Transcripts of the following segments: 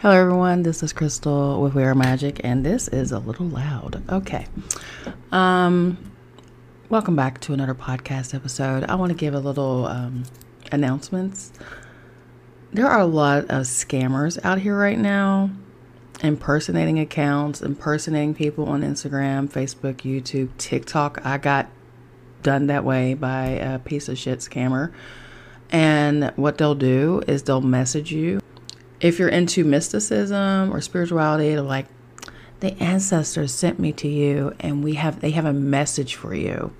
Hello, everyone. This is Crystal with We Are Magick, and this is a little loud. Okay. Um, welcome back to another podcast episode. I want to give a little um, announcements. There are a lot of scammers out here right now, impersonating accounts, impersonating people on Instagram, Facebook, YouTube, TikTok. I got done that way by a piece of shit scammer. And what they'll do is they'll message you if you're into mysticism or spirituality, like, the ancestors sent me to you and we have they have a message for you.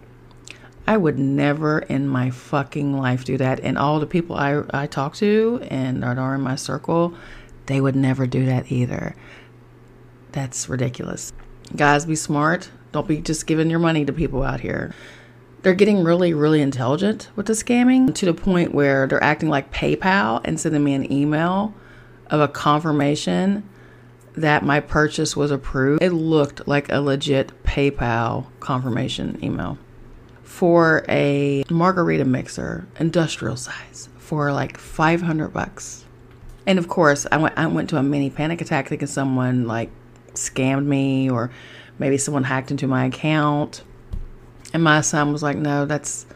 I would never in my fucking life do that. And all the people I, I talk to and are in my circle, they would never do that either. That's ridiculous. Guys, be smart. Don't be just giving your money to people out here. They're getting really, really intelligent with the scamming to the point where they're acting like PayPal and sending me an email of a confirmation that my purchase was approved. It looked like a legit PayPal confirmation email for a margarita mixer, industrial size, for like 500 bucks. And of course, I went I went to a mini panic attack thinking someone like scammed me or maybe someone hacked into my account. And my son was like, "No, that's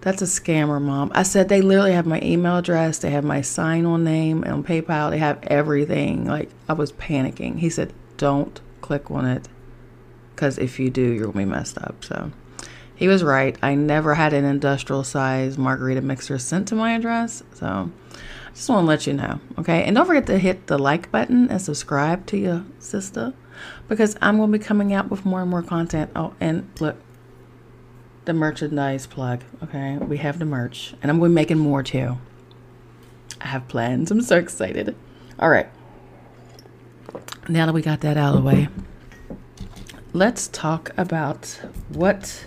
that's a scammer, mom. I said they literally have my email address, they have my sign on name on PayPal, they have everything. Like I was panicking. He said, "Don't click on it cuz if you do, you're to be messed up." So he was right. I never had an industrial size margarita mixer sent to my address. So I just want to let you know, okay? And don't forget to hit the like button and subscribe to your sister because I'm going to be coming out with more and more content. Oh, and look, the merchandise plug. Okay, we have the merch, and I'm going to be making more too. I have plans. I'm so excited. All right. Now that we got that out of the way, let's talk about what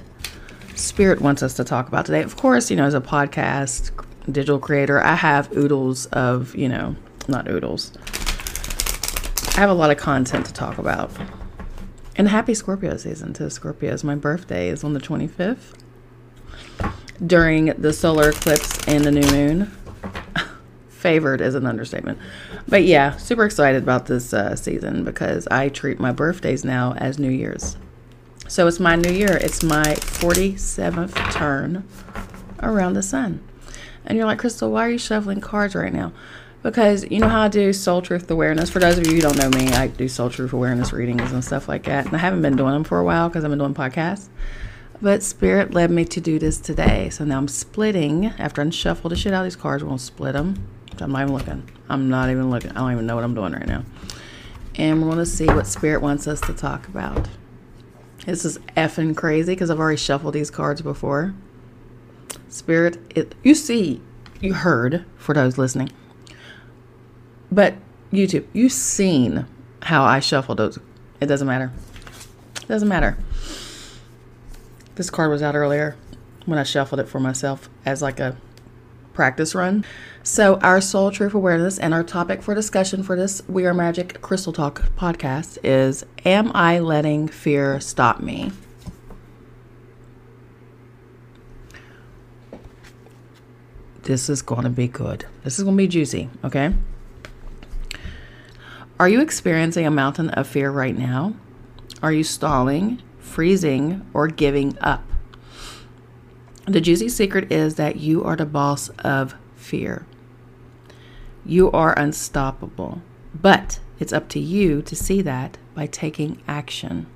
Spirit wants us to talk about today. Of course, you know, as a podcast digital creator, I have oodles of, you know, not oodles. I have a lot of content to talk about. And happy Scorpio season to Scorpios. My birthday is on the 25th during the solar eclipse and the new moon. Favored is an understatement. But yeah, super excited about this uh, season because I treat my birthdays now as New Year's. So it's my new year. It's my 47th turn around the sun. And you're like, Crystal, why are you shuffling cards right now? Because you know how I do soul truth awareness. For those of you who don't know me, I do soul truth awareness readings and stuff like that. And I haven't been doing them for a while because I've been doing podcasts. But Spirit led me to do this today. So now I'm splitting. After I shuffle the shit out of these cards, we're to split them. I'm not even looking. I'm not even looking. I don't even know what I'm doing right now. And we're to see what Spirit wants us to talk about. This is effing crazy because I've already shuffled these cards before. Spirit, it, you see, you heard for those listening but YouTube, you've seen how I shuffle those. It doesn't matter. It doesn't matter. This card was out earlier when I shuffled it for myself as like a practice run. So, our soul truth awareness and our topic for discussion for this We Are Magick Crystal Talk podcast is Am I letting fear stop me? This is going to be good. This is going to be juicy, okay? Are you experiencing a mountain of fear right now? Are you stalling, freezing, or giving up? The juicy secret is that you are the boss of fear. You are unstoppable, but it's up to you to see that by taking action.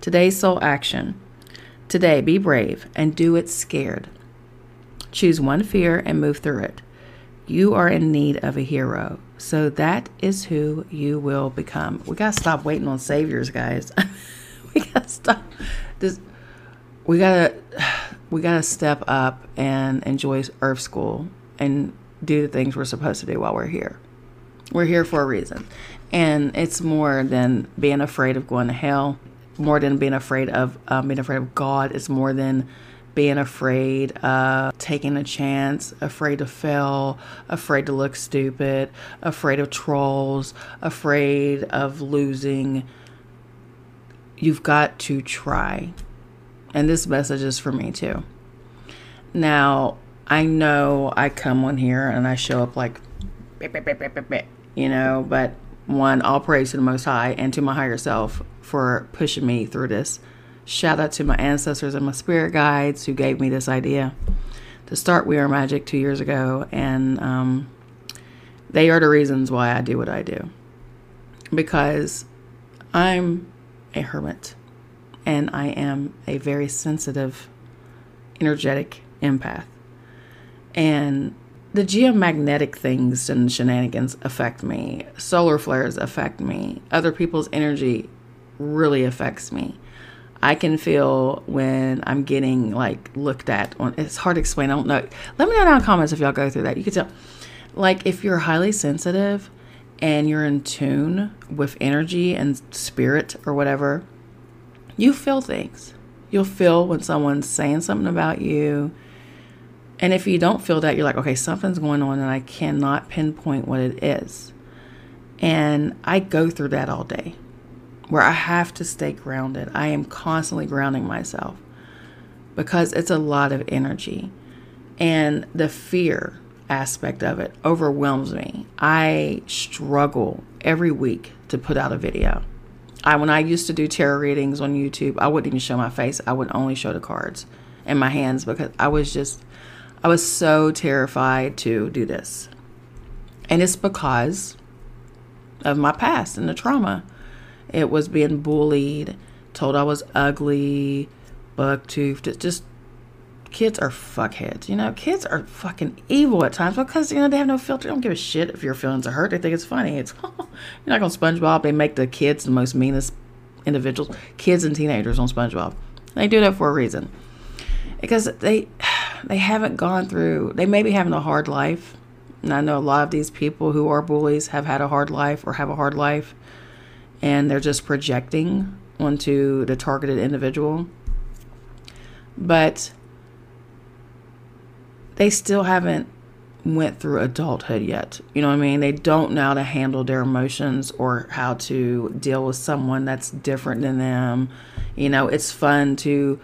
Today's soul action. Today, be brave and do it scared. Choose one fear and move through it. You are in need of a hero. So that is who you will become. We got to stop waiting on saviors, guys. we got to stop this we got to we got to step up and enjoy earth school and do the things we're supposed to do while we're here. We're here for a reason. And it's more than being afraid of going to hell, more than being afraid of um, being afraid of God. It's more than being afraid of taking a chance, afraid to fail, afraid to look stupid, afraid of trolls, afraid of losing. You've got to try. And this message is for me too. Now, I know I come on here and I show up like, you know, but one, all praise to the Most High and to my higher self for pushing me through this. Shout out to my ancestors and my spirit guides who gave me this idea to start We Are Magick two years ago. And um, they are the reasons why I do what I do. Because I'm a hermit and I am a very sensitive, energetic empath. And the geomagnetic things and shenanigans affect me. Solar flares affect me. Other people's energy really affects me. I can feel when I'm getting like looked at on it's hard to explain. I don't know. Let me know down in the comments if y'all go through that. You can tell like if you're highly sensitive and you're in tune with energy and spirit or whatever, you feel things. You'll feel when someone's saying something about you and if you don't feel that, you're like, okay, something's going on and I cannot pinpoint what it is. And I go through that all day where I have to stay grounded. I am constantly grounding myself because it's a lot of energy. And the fear aspect of it overwhelms me. I struggle every week to put out a video. I when I used to do tarot readings on YouTube, I wouldn't even show my face. I would only show the cards and my hands because I was just I was so terrified to do this. And it's because of my past and the trauma. It was being bullied, told I was ugly, buck toothed. Just kids are fuckheads. You know, kids are fucking evil at times because you know they have no filter. They don't give a shit if your feelings are hurt. They think it's funny. It's you're not on SpongeBob. They make the kids the most meanest individuals. Kids and teenagers on SpongeBob. They do that for a reason because they they haven't gone through they may be having a hard life and i know a lot of these people who are bullies have had a hard life or have a hard life and they're just projecting onto the targeted individual but they still haven't went through adulthood yet you know what i mean they don't know how to handle their emotions or how to deal with someone that's different than them you know it's fun to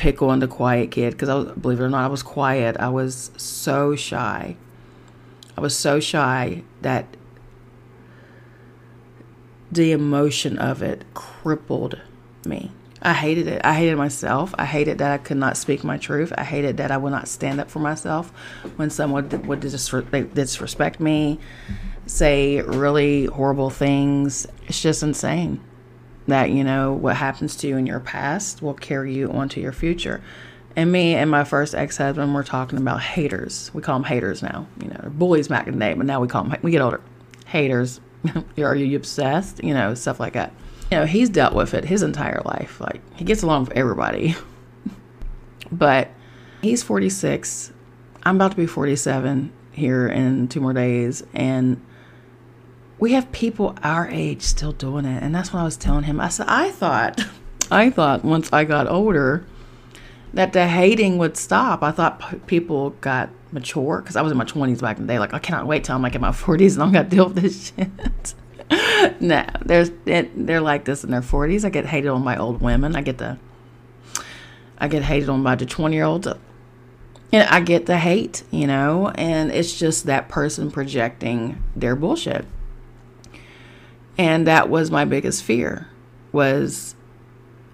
pick on the quiet kid because I was, believe it or not, I was quiet. I was so shy. I was so shy that the emotion of it crippled me. I hated it. I hated myself. I hated that I could not speak my truth. I hated that I would not stand up for myself when someone would disrespect me, say really horrible things. It's just insane that you know what happens to you in your past will carry you onto your future and me and my first ex-husband were talking about haters we call them haters now you know they're bullies back in the day but now we call them we get older haters are you obsessed? You know stuff like that. You know he's dealt with it his entire life. Like he gets along with everybody. But he's 46 i'm about to be 47 here in two more days. And we have people our age still doing it. And that's what I was telling him. I said, I thought, I thought once I got older that the hating would stop. I thought p- people got mature because I was in my 20s back in the day. Like, I cannot wait till I'm like in my 40s and I'm going to deal with this shit. no, there's, they're like this in their 40s. I get hated on by old women. I get the, I get hated on by the 20 year olds. And I get the hate, you know, and it's just that person projecting their bullshit and that was my biggest fear was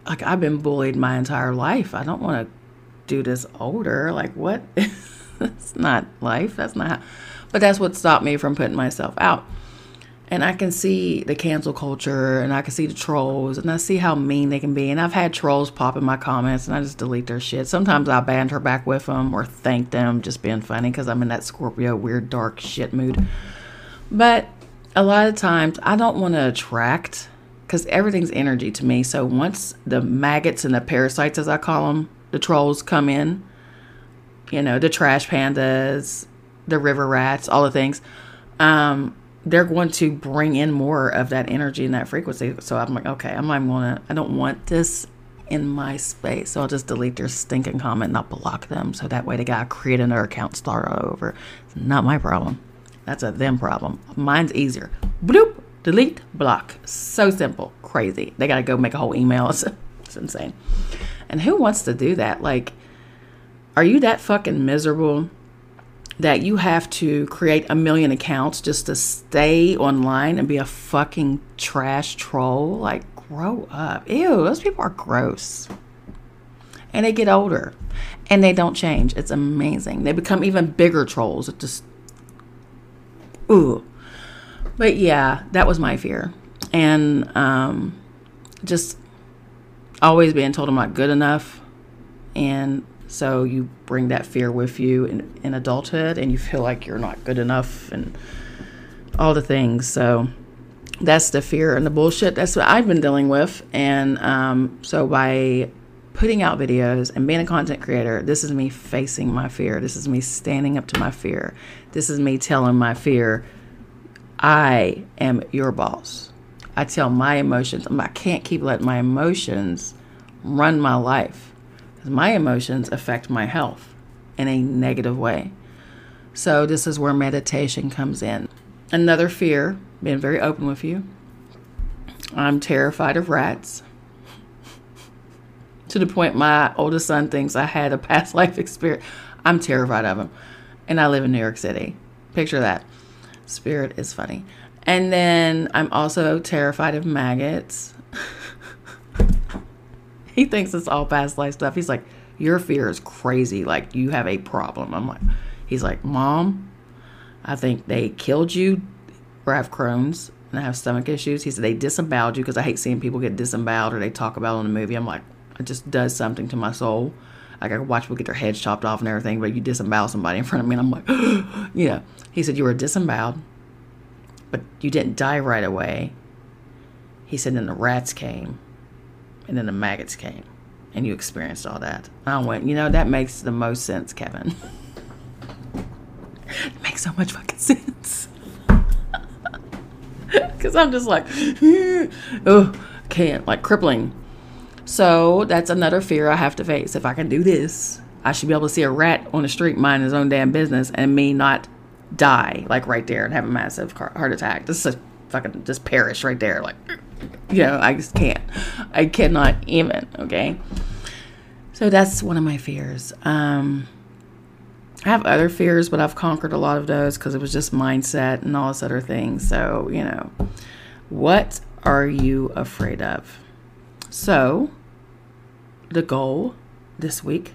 like i've been bullied my entire life. I don't want to do this older. Like what? That's not life. That's not but that's what stopped me from putting myself out. And i can see the cancel culture and i can see the trolls and i see how mean they can be. And i've had trolls pop in my comments and i just delete their shit. Sometimes i banter back with them or thank them just being funny because i'm in that scorpio weird dark shit mood. But a lot of times I don't want to attract because everything's energy to me. So once the maggots and the parasites, as I call them, the trolls come in, you know, the trash pandas, the river rats, all the things, um, they're going to bring in more of that energy and that frequency. So I'm like, okay, I'm not going to, I don't want this in my space. So I'll just delete their stinking comment and I'll block them. So that way they got to create another account, start over. It's not my problem. That's a them problem. Mine's easier. Bloop, delete, block. So simple. Crazy. They got to go make a whole email. It's, it's insane. And who wants to do that? Like, are you that fucking miserable that you have to create a million accounts just to stay online and be a fucking trash troll. Like, grow up. Ew, those people are gross. And they get older and they don't change. It's amazing. They become even bigger trolls. It just, ooh. But yeah, that was my fear. And um, just always being told I'm not good enough. And so you bring that fear with you in, in adulthood and you feel like you're not good enough and all the things. So that's the fear and the bullshit. That's what I've been dealing with. And um, so by putting out videos and being a content creator, this is me facing my fear. This is me standing up to my fear. This is me telling my fear, I am your boss. I tell my emotions, I can't keep letting my emotions run my life because my emotions affect my health in a negative way. So, this is where meditation comes in. Another fear, being very open with you, I'm terrified of rats to the point my oldest son thinks I had a past life experience. I'm terrified of them. And I live in New York City. Picture that. Spirit is funny. And then I'm also terrified of maggots. he thinks it's all past life stuff. He's like, Your fear is crazy. Like, you have a problem. I'm like, He's like, Mom, I think they killed you or have Crohn's and I have stomach issues. He said they disemboweled you because I hate seeing people get disemboweled or they talk about it in the movie. I'm like, it just does something to my soul. Like I watch people get their heads chopped off and everything, but you disembowel somebody in front of me, and I'm like, yeah. He said you were disemboweled, but you didn't die right away. He said then the rats came, and then the maggots came, and you experienced all that. I went, you know, that makes the most sense, Kevin. it makes so much fucking sense. Because I'm just like, oh, can't, like crippling so that's another fear I have to face. If I can do this, I should be able to see a rat on the street mind his own damn business and me not die like right there and have a massive heart attack. This is a fucking just perish right there. Like, you know, I just can't. I cannot even. Okay. So that's one of my fears. Um, I have other fears, but I've conquered a lot of those because it was just mindset and all this other things. So, you know, what are you afraid of? So, the goal this week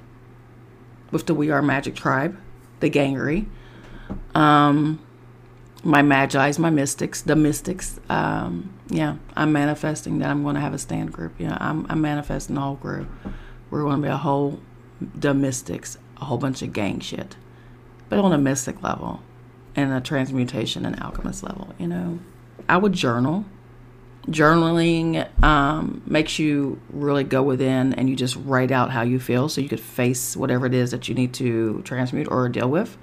with the We Are Magick Tribe, the gangery, um, my magi's, my mystics, the mystics. Um, yeah, I'm manifesting that I'm going to have a stand group. Yeah, I'm, I'm manifesting all group. We're going to be a whole, the mystics, a whole bunch of gang shit, but on a mystic level and a transmutation and alchemist level, you know. I would journal journaling um, makes you really go within and you just write out how you feel so you could face whatever it is that you need to transmute or deal with.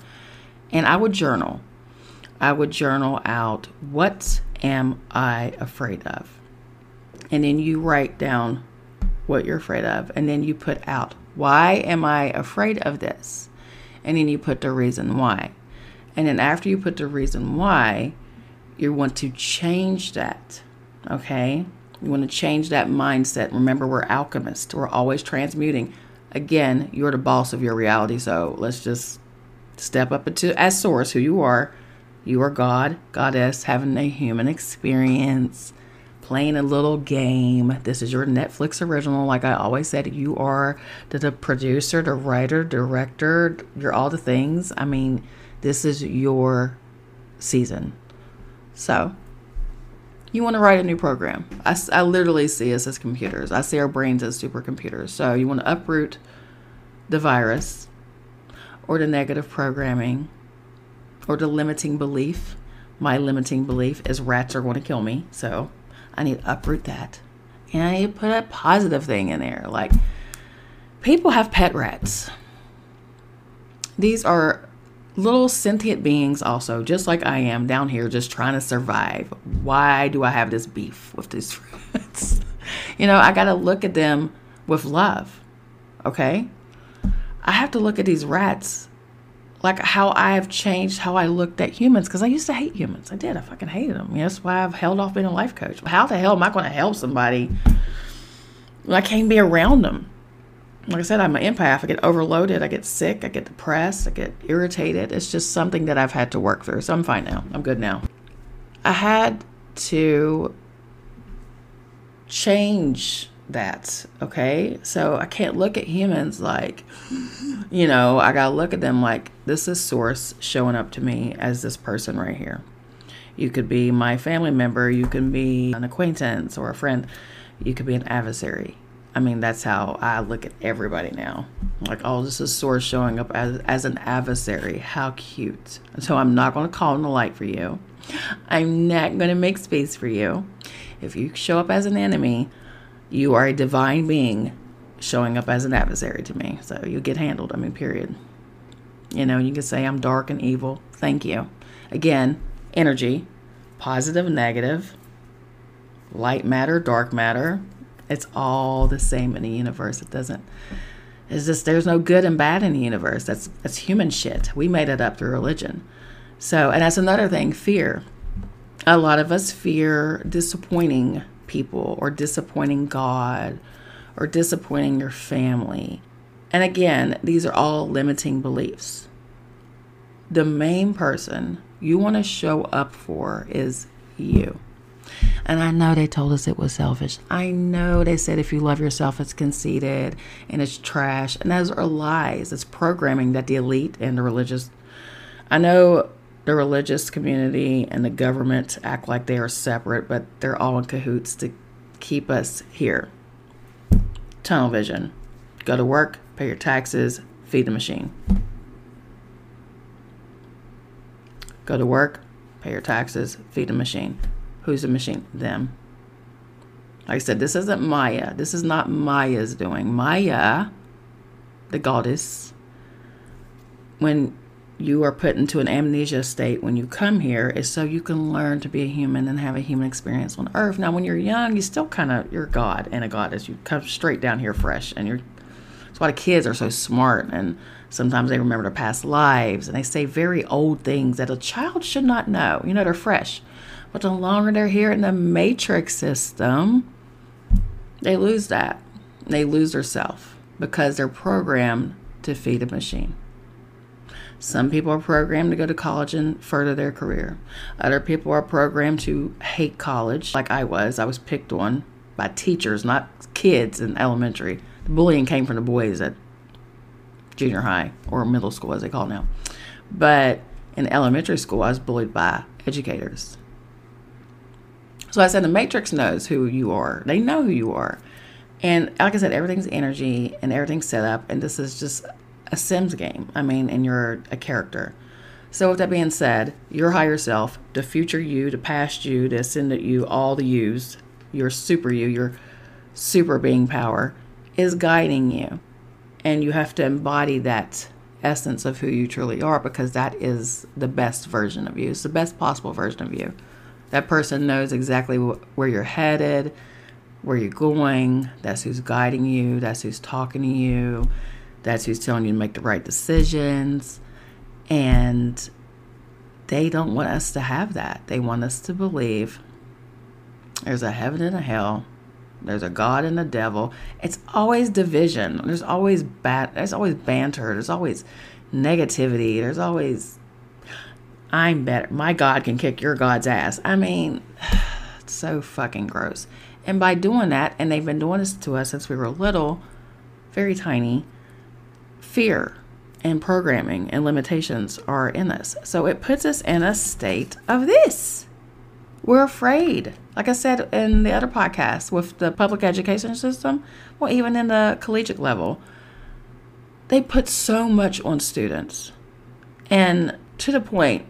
And i would journal. I would journal out what am i afraid of? And then you write down what you're afraid of and then you put out why am i afraid of this? And then you put the reason why. And then after you put the reason why you want to change that Okay? You want to change that mindset. Remember, we're alchemists, we're always transmuting. Again, you're the boss of your reality. So let's just step up into as source who you are. You are God, goddess, having a human experience, playing a little game. This is your Netflix original. Like I always said, you are the, the producer, the writer, director, you're all the things. I mean, this is your season. So you want to write a new program. I, I literally see us as computers. I see our brains as supercomputers. So you want to uproot the virus or the negative programming or the limiting belief. My limiting belief is rats are going to kill me. So I need to uproot that. And I need to put a positive thing in there. Like people have pet rats. These are little sentient beings also just like i am down here just trying to survive. Why do i have this beef with these friends? You know i gotta look at them with love okay? I have to look at these rats like how i've changed how i looked at humans because i used to hate humans. I did. I fucking hated them that's why i've held off being a life coach. How the hell am i going to help somebody when i can't be around them like I said, I'm an empath. I get overloaded. I get sick. I get depressed. I get irritated. It's just something that I've had to work through. So I'm fine now. I'm good now. I had to change that. Okay. So I can't look at humans like, you know, I got to look at them like this is source showing up to me as this person right here. You could be my family member. You can be an acquaintance or a friend. You could be an adversary I mean, that's how I look at everybody now. Like, oh, this is Source showing up as, as an adversary. How cute. So I'm not going to call in the light for you. I'm not going to make space for you. If you show up as an enemy, you are a divine being showing up as an adversary to me. So you get handled. I mean, period. You know, you can say I'm dark and evil. Thank you. Again, energy, positive, negative, light matter, dark matter, it's all the same in the universe. It doesn't. It's just there's no good and bad in the universe. That's that's human shit. We made it up through religion. So, and that's another thing, fear. A lot of us fear disappointing people or disappointing God or disappointing your family. And again, these are all limiting beliefs. The main person you want to show up for is you. And I know they told us it was selfish. I know they said if you love yourself, it's conceited and it's trash. And those are lies. It's programming that the elite and the religious. I know the religious community and the government act like they are separate, but they're all in cahoots to keep us here. Tunnel vision. Go to work, pay your taxes, feed the machine. Go to work, pay your taxes, feed the machine. Who's the machine? Them. Like I said, this isn't Maya. This is not Maya's doing. Maya, the goddess, when you are put into an amnesia state when you come here is so you can learn to be a human and have a human experience on earth. Now, when you're young, you still kind of, you're God and a goddess. You come straight down here fresh and you're, that's why the kids are so smart and sometimes they remember their past lives and they say very old things that a child should not know. You know, they're fresh. But the longer they're here in the matrix system, they lose that. They lose their self because they're programmed to feed a machine. Some people are programmed to go to college and further their career. Other people are programmed to hate college, like I was. I was picked on by teachers, not kids in elementary. The bullying came from the boys at junior high or middle school, as they call it now. But in elementary school, I was bullied by educators. So I said the matrix knows who you are. They know who you are. And like I said, everything's energy and everything's set up. And this is just a Sims game. I mean, and you're a character. So with that being said, your higher self, the future you, the past you, the ascendant you, all the yous, your super you, your super being power is guiding you. And you have to embody that essence of who you truly are because that is the best version of you. It's the best possible version of you. That person knows exactly wh- where you're headed, where you're going. That's who's guiding you. That's who's talking to you. That's who's telling you to make the right decisions. And they don't want us to have that. They want us to believe there's a heaven and a hell. There's a God and a devil. It's always division. There's always bat. There's always banter. There's always negativity. There's always I'm better. My God can kick your God's ass. I mean, it's so fucking gross. And by doing that, and they've been doing this to us since we were little, very tiny, fear and programming and limitations are in us. So it puts us in a state of this. We're afraid. Like I said in the other podcast with the public education system, well, even in the collegiate level, they put so much on students. And to the point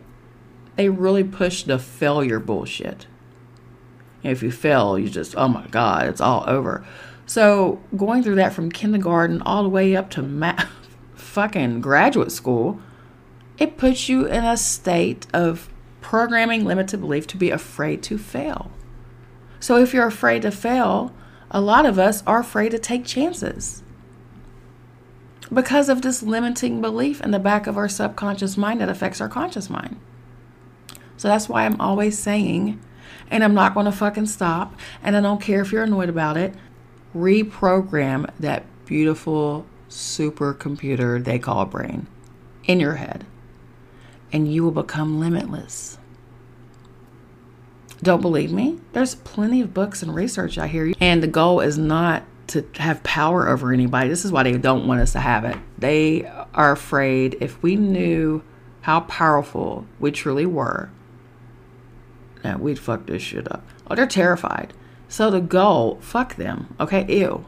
they really push the failure bullshit. If you fail, you just, oh my God, it's all over. So going through that from kindergarten all the way up to ma- fucking graduate school, it puts you in a state of programming limited belief to be afraid to fail. So if you're afraid to fail, a lot of us are afraid to take chances because of this limiting belief in the back of our subconscious mind that affects our conscious mind. So that's why I'm always saying, and I'm not going to fucking stop, and I don't care if you're annoyed about it, reprogram that beautiful supercomputer they call brain in your head, and you will become limitless. Don't believe me? There's plenty of books and research I hear. And the goal is not to have power over anybody. This is why they don't want us to have it. They are afraid if we knew how powerful we truly were, that we'd fuck this shit up. Oh, they're terrified. So to go, fuck them. Okay, ew.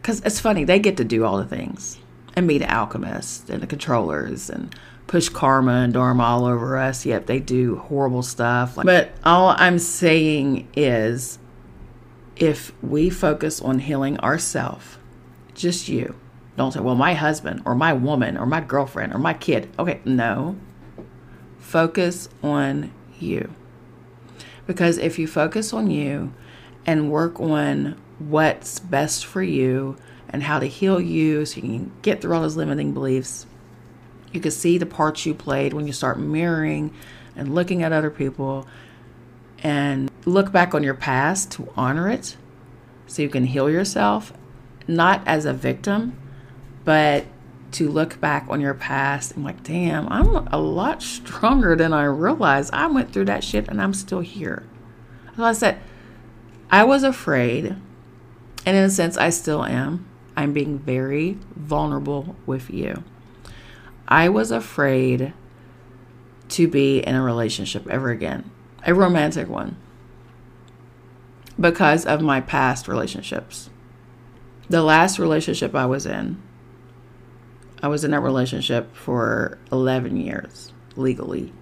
Because it's funny, they get to do all the things and be the alchemists and the controllers and push karma and dharma all over us. Yep, they do horrible stuff. But all I'm saying is if we focus on healing ourselves, just you, don't say, well, my husband or my woman or my girlfriend or my kid. Okay, no. Focus on you. Because if you focus on you and work on what's best for you and how to heal you so you can get through all those limiting beliefs, you can see the parts you played when you start mirroring and looking at other people and look back on your past to honor it so you can heal yourself, not as a victim, but to look back on your past and like, damn, I'm a lot stronger than I realized. I went through that shit and I'm still here. So I said, I was afraid, and in a sense, I still am. I'm being very vulnerable with you. I was afraid to be in a relationship ever again, a romantic one, because of my past relationships. The last relationship I was in, I was in that relationship for 11 years legally,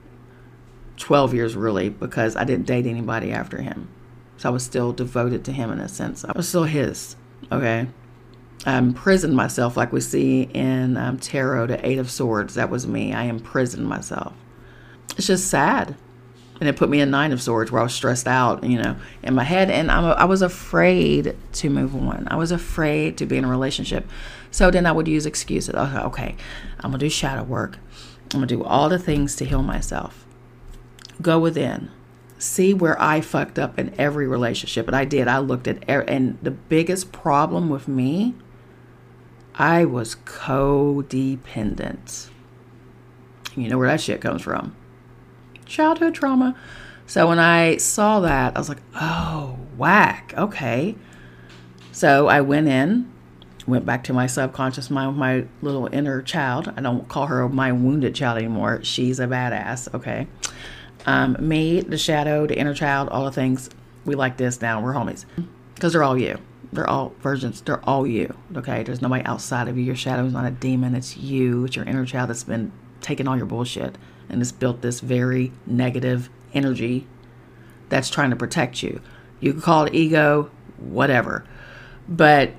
12 years really, because I didn't date anybody after him. So I was still devoted to him in a sense. I was still his, okay? I imprisoned myself like we see in um, Tarot, the Eight of Swords. That was me. I imprisoned myself. It's just sad. And it put me in Nine of Swords where I was stressed out, you know, in my head. And I'm, I was afraid to move on. I was afraid to be in a relationship. So then I would use excuses. Okay, okay I'm to do shadow work. I'm to do all the things to heal myself. Go within. See where I fucked up in every relationship. And I did. I looked at, and the biggest problem with me I was codependent. You know where that shit comes from childhood trauma. So when I saw that, I was like, oh, whack. Okay. So I went in, went back to my subconscious mind with my little inner child. I don't call her my wounded child anymore. She's a badass. Okay. Um, me, the shadow, the inner child, all the things. We like this now. We're homies because they're all you. They're all versions. They're all you. Okay. There's nobody outside of you. Your shadow is not a demon. It's you. It's your inner child that's been taking all your bullshit and it's built this very negative energy that's trying to protect you. You can call it ego, whatever. But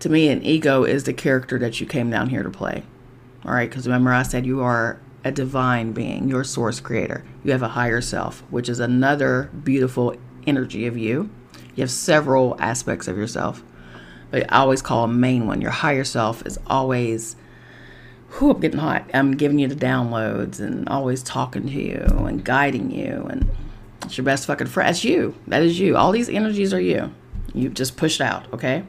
to me, an ego is the character that you came down here to play. All right. Because remember, I said you are a divine being, your source creator. You have a higher self, which is another beautiful energy of you. You have several aspects of yourself, but I always call a main one. Your higher self is always, who I'm getting hot. I'm giving you the downloads and always talking to you and guiding you. And it's your best fucking friend. That's you. That is you. All these energies are you. You've just pushed out, okay?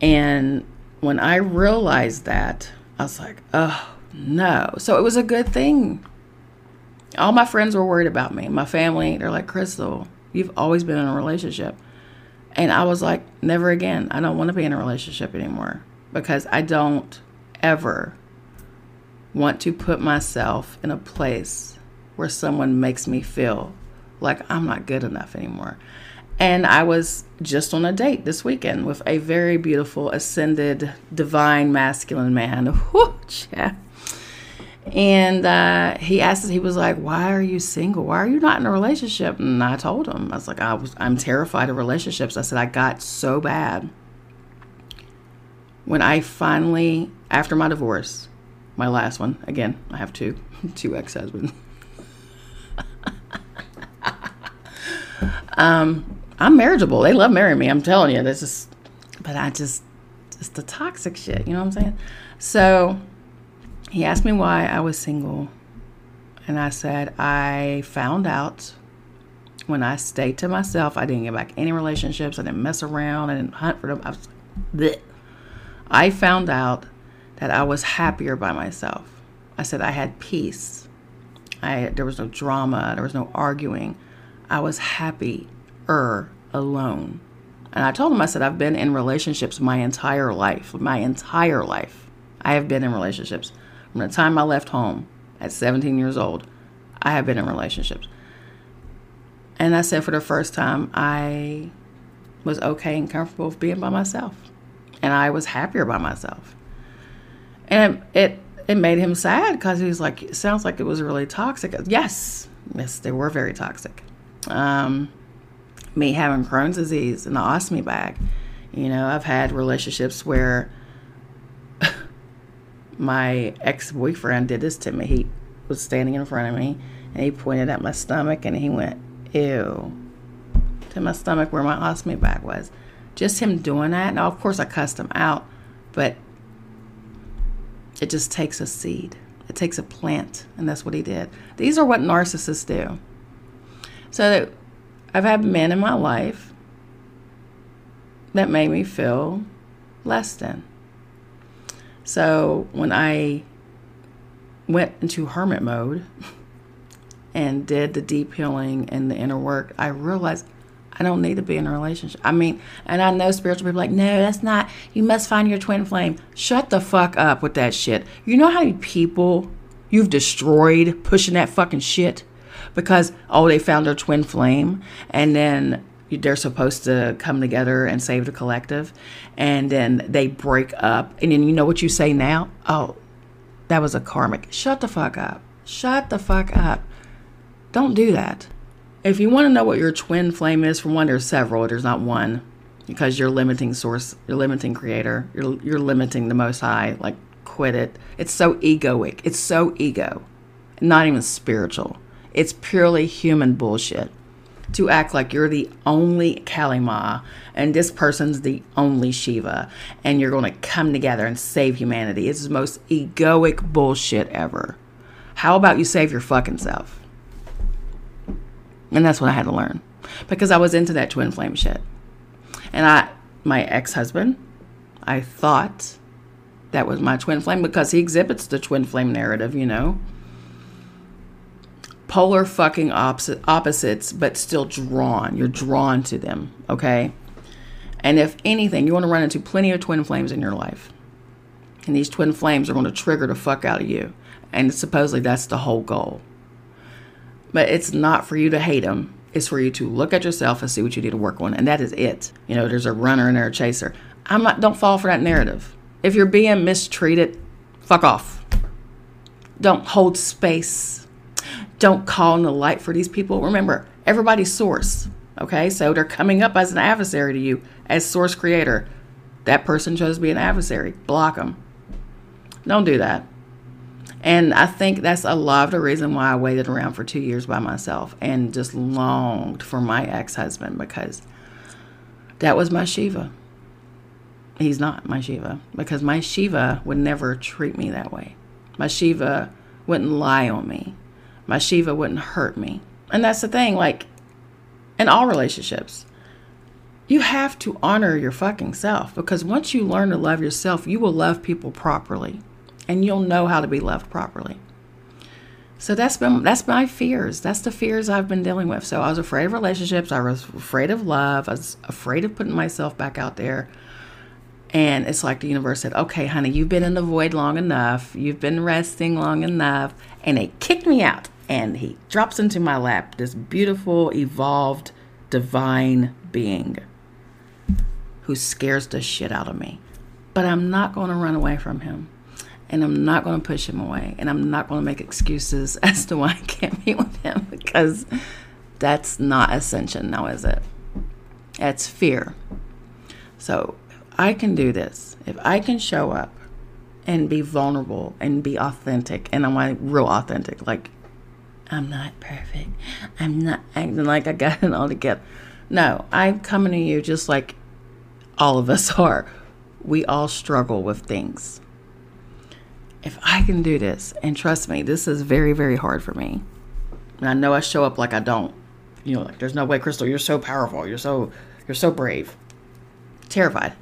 And when I realized that, I was like, oh, no. So it was a good thing. All my friends were worried about me. My family, they're like, Crystal, You've always been in a relationship. And I was like, never again. I don't want to be in a relationship anymore because I don't ever want to put myself in a place where someone makes me feel like I'm not good enough anymore. And I was just on a date this weekend with a very beautiful, ascended, divine, masculine man. Whoo, yeah. And uh, he asked, he was like, "Why are you single? Why are you not in a relationship?" And I told him, I was like, "I was, I'm terrified of relationships." I said, "I got so bad when I finally, after my divorce, my last one. Again, I have two, two ex-husbands. um, I'm marriageable. They love marrying me. I'm telling you, this is, but I just, it's the toxic shit. You know what I'm saying? So." he asked me why I was single. And I said, I found out when I stayed to myself, I didn't get back any relationships. I didn't mess around. I didn't hunt for them. I was. I found out that I was happier by myself. I said I had peace. I there was no drama. There was no arguing. I was happier alone. And I told him, I said, I've been in relationships my entire life. My entire life. I have been in relationships. From the time I left home at 17 years old, I have been in relationships. And I said, for the first time, I was okay and comfortable with being by myself. And I was happier by myself. And it, it, it made him sad because he was like, it sounds like it was really toxic. Yes, yes, they were very toxic. Um, me having Crohn's disease and the ostomy bag. You know, I've had relationships where my ex boyfriend did this to me. He was standing in front of me and he pointed at my stomach and he went, Ew, to my stomach where my ostomy bag was. Just him doing that. Now, of course, I cussed him out, but it just takes a seed, it takes a plant, and that's what he did. These are what narcissists do. So, I've had men in my life that made me feel less than. So when I went into hermit mode and did the deep healing and the inner work, I realized I don't need to be in a relationship. I mean, and I know spiritual people like, no, that's not, you must find your twin flame. Shut the fuck up with that shit. You know how many people you've destroyed pushing that fucking shit? Because oh they found their twin flame and then they're supposed to come together and save the collective and then they break up. And then you know what you say now? Oh that was a karmic. Shut the fuck up. Shut the fuck up. Don't do that. If you want to know what your twin flame is for one there's several. There's not one because you're limiting source you're limiting creator. You're, you're limiting the most high. Like quit it. It's so egoic. It's so ego. Not even spiritual it's purely human bullshit to act like you're the only Kali Ma and this person's the only Shiva and you're going to come together and save humanity. It's the most egoic bullshit ever. How about you save your fucking self? And that's what I had to learn because I was into that twin flame shit. And I, my ex husband, I thought that was my twin flame because he exhibits the twin flame narrative, you know polar fucking opposite, opposites, but still drawn. You're drawn to them, okay? And if anything, you want to run into plenty of twin flames in your life. And these twin flames are going to trigger the fuck out of you. And supposedly that's the whole goal. But it's not for you to hate them. It's for you to look at yourself and see what you need to work on. And that is it. You know, there's a runner and there's a chaser. I'm not, don't fall for that narrative. If you're being mistreated, fuck off. Don't hold space don't call in the light for these people. Remember, everybody's source. Okay, so they're coming up as an adversary to you as source creator. That person chose to be an adversary. Block them. Don't do that. And I think that's a lot of the reason why I waited around for two years by myself and just longed for my ex husband because that was my Shiva. He's not my Shiva because my Shiva would never treat me that way. My Shiva wouldn't lie on me my Shiva wouldn't hurt me. And that's the thing, like in all relationships, you have to honor your fucking self because once you learn to love yourself, you will love people properly and you'll know how to be loved properly. So that's been that's my fears. That's the fears I've been dealing with. So I was afraid of relationships, I was afraid of love, I was afraid of putting myself back out there. And it's like the universe said, okay, honey, you've been in the void long enough. You've been resting long enough. And they kicked me out and he drops into my lap this beautiful, evolved, divine being who scares the shit out of me. But I'm not going to run away from him. And I'm not going to push him away. And I'm not going to make excuses as to why I can't meet with him because that's not ascension now, is it? That's fear. So I can do this. If I can show up and be vulnerable and be authentic, and I'm real authentic, like I'm not perfect. I'm not acting like I got it all together. No, I'm coming to you just like all of us are. We all struggle with things. If I can do this, and trust me, this is very, very hard for me. And I know I show up like I don't. you know, like there's no way, Crystal, you're so powerful. You're so you're so brave. Terrified.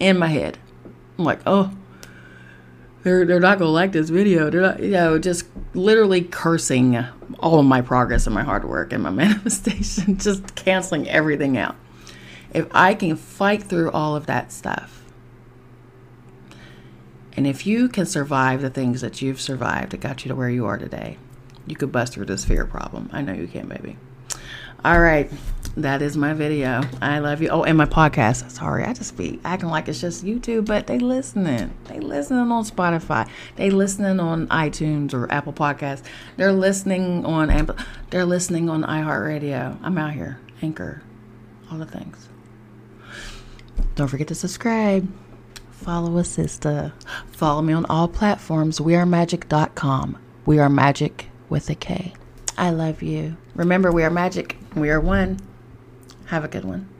In my head. I'm like, oh, they're they're not gonna like this video. They're not, you know, just literally cursing all of my progress and my hard work and my manifestation, just canceling everything out. If I can fight through all of that stuff, and if you can survive the things that you've survived that got you to where you are today, you could bust through this fear problem. I know you can, baby. All right. That is my video. I love you. Oh, and my podcast. Sorry, I just be acting like it's just YouTube, but they listening. They listening on Spotify. They listening on iTunes or Apple Podcasts. They're listening on they're listening on iHeartRadio. I'm out here. Anchor. All the things. Don't forget to subscribe. Follow a sister. Follow me on all platforms. WeAreMagick.com. We are magic with a K. I love you. Remember, we are magic. We are one. Have a good one.